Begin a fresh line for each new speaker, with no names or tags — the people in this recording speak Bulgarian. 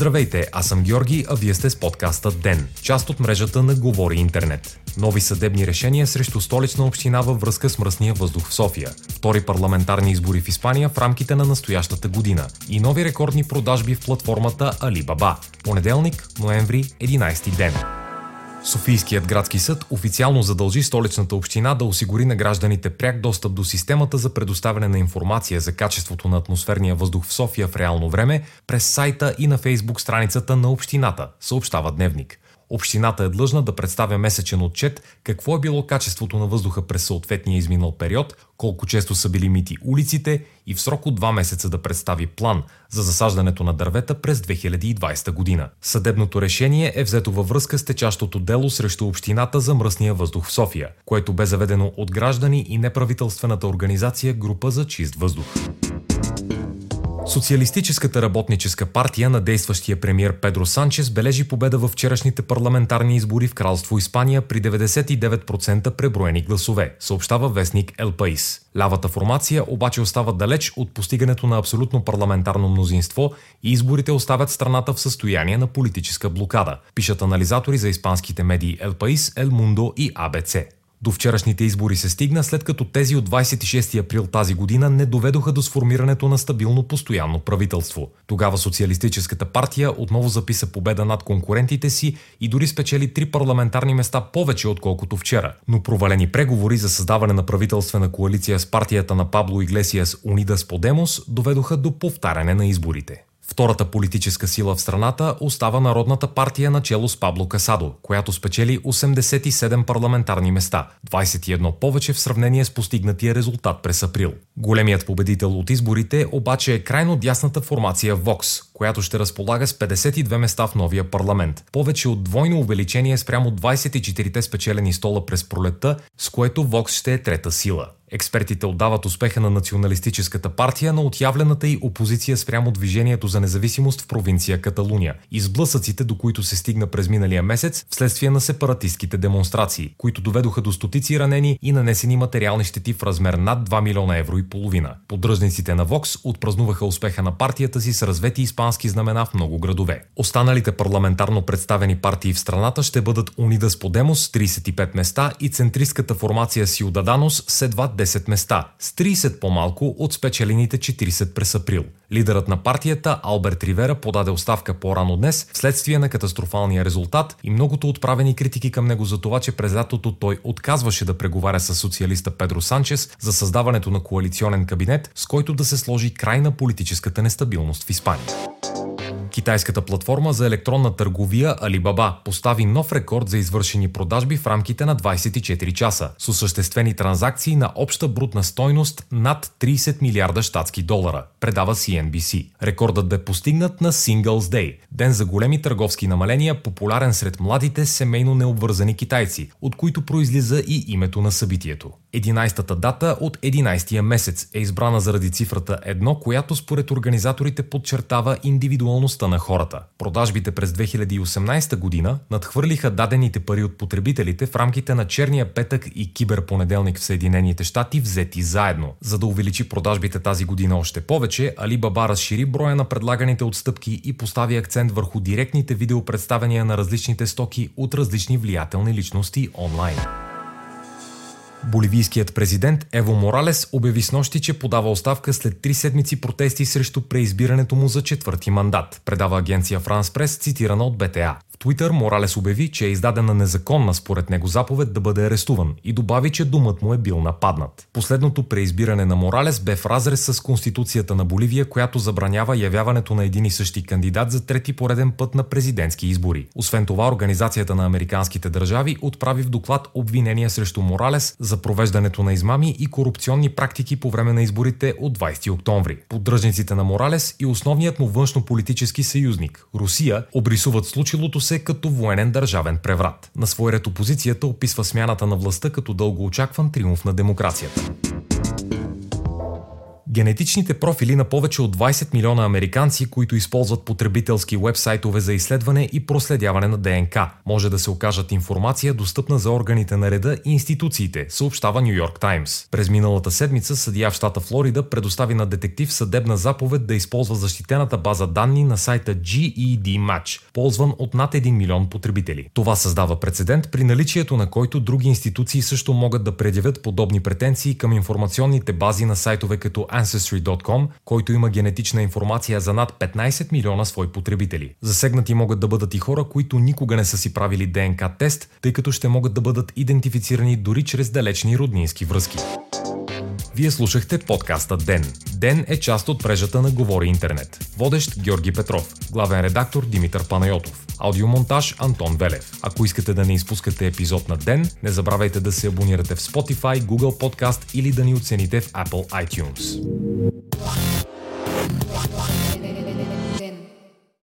Здравейте, аз съм Георги, а вие сте с подкаста ДЕН, част от мрежата на Говори Интернет. Нови съдебни решения срещу столична община във връзка с мръсния въздух в София. Втори парламентарни избори в Испания в рамките на настоящата година. И нови рекордни продажби в платформата Alibaba. Понеделник, ноември, 11 ден. Софийският градски съд официално задължи столичната община да осигури на гражданите пряк достъп до системата за предоставяне на информация за качеството на атмосферния въздух в София в реално време през сайта и на фейсбук страницата на общината, съобщава Дневник. Общината е длъжна да представя месечен отчет какво е било качеството на въздуха през съответния изминал период, колко често са били мити улиците и в срок от два месеца да представи план за засаждането на дървета през 2020 година. Съдебното решение е взето във връзка с течащото дело срещу общината за мръсния въздух в София, което бе заведено от граждани и неправителствената организация Група за чист въздух. Социалистическата работническа партия на действащия премьер Педро Санчес бележи победа в вчерашните парламентарни избори в Кралство Испания при 99% преброени гласове, съобщава вестник El País. Лявата формация обаче остава далеч от постигането на абсолютно парламентарно мнозинство и изборите оставят страната в състояние на политическа блокада, пишат анализатори за испанските медии El País, El Mundo и ABC. До вчерашните избори се стигна, след като тези от 26 април тази година не доведоха до сформирането на стабилно постоянно правителство. Тогава Социалистическата партия отново записа победа над конкурентите си и дори спечели три парламентарни места повече отколкото вчера. Но провалени преговори за създаване на правителствена коалиция с партията на Пабло Иглесиас Унидас Подемос доведоха до повтаряне на изборите. Втората политическа сила в страната остава Народната партия на чело с Пабло Касадо, която спечели 87 парламентарни места, 21 повече в сравнение с постигнатия резултат през април. Големият победител от изборите обаче е крайно дясната формация Vox, която ще разполага с 52 места в новия парламент. Повече от двойно увеличение спрямо 24-те спечелени стола през пролетта, с което Vox ще е трета сила. Експертите отдават успеха на националистическата партия на отявлената и опозиция спрямо движението за независимост в провинция Каталуния и сблъсъците, до които се стигна през миналия месец вследствие на сепаратистските демонстрации, които доведоха до стотици ранени и нанесени материални щети в размер над 2 милиона евро и половина. Поддръжниците на Вокс отпразнуваха успеха на партията си с развети испански знамена в много градове. Останалите парламентарно представени партии в страната ще бъдат Унидас Подемос с 35 места и центристската формация Сиудаданос с едва 10 места, с 30 по-малко от спечелените 40 през април. Лидерът на партията Алберт Ривера подаде оставка по-рано днес вследствие на катастрофалния резултат и многото отправени критики към него за това, че през лятото той отказваше да преговаря с социалиста Педро Санчес за създаването на коалиционен кабинет, с който да се сложи край на политическата нестабилност в Испания. Китайската платформа за електронна търговия Alibaba постави нов рекорд за извършени продажби в рамките на 24 часа, с осъществени транзакции на обща брутна стойност над 30 милиарда щатски долара, предава CNBC. Рекордът бе постигнат на Singles Day, ден за големи търговски намаления, популярен сред младите семейно необвързани китайци, от които произлиза и името на събитието. 11-та дата от 11-я месец е избрана заради цифрата 1, която според организаторите подчертава индивидуалността на хората. Продажбите през 2018 година надхвърлиха дадените пари от потребителите в рамките на черния петък и киберпонеделник в Съединените щати взети заедно. За да увеличи продажбите тази година още повече, Alibaba разшири броя на предлаганите отстъпки и постави акцент върху директните видеопредставения на различните стоки от различни влиятелни личности онлайн. Боливийският президент Ево Моралес обяви с нощи, че подава оставка след три седмици протести срещу преизбирането му за четвърти мандат, предава агенция Франс Прес, цитирана от БТА. Твитър Моралес обяви, че е издадена незаконна според него заповед да бъде арестуван и добави, че думът му е бил нападнат. Последното преизбиране на Моралес бе в разрез с Конституцията на Боливия, която забранява явяването на един и същи кандидат за трети пореден път на президентски избори. Освен това, Организацията на американските държави отправи в доклад обвинения срещу Моралес за провеждането на измами и корупционни практики по време на изборите от 20 октомври. Поддръжниците на Моралес и основният му външно-политически съюзник Русия обрисуват случилото се като военен държавен преврат. На свой ред опозицията описва смяната на властта като дълго очакван триумф на демокрацията. Генетичните профили на повече от 20 милиона американци, които използват потребителски вебсайтове за изследване и проследяване на ДНК, може да се окажат информация достъпна за органите на реда и институциите, съобщава Нью Йорк Таймс. През миналата седмица съдия в щата Флорида предостави на детектив съдебна заповед да използва защитената база данни на сайта GED Match, ползван от над 1 милион потребители. Това създава прецедент, при наличието на който други институции също могат да предявят подобни претенции към информационните бази на сайтове като Ancestry.com, който има генетична информация за над 15 милиона свои потребители. Засегнати могат да бъдат и хора, които никога не са си правили ДНК тест, тъй като ще могат да бъдат идентифицирани дори чрез далечни роднински връзки. Вие слушахте подкаста Ден. Ден е част от прежата на Говори Интернет. Водещ Георги Петров. Главен редактор Димитър Панайотов. Аудиомонтаж Антон Велев. Ако искате да не изпускате епизод на Ден, не забравяйте да се абонирате в Spotify, Google Podcast или да ни оцените в Apple iTunes.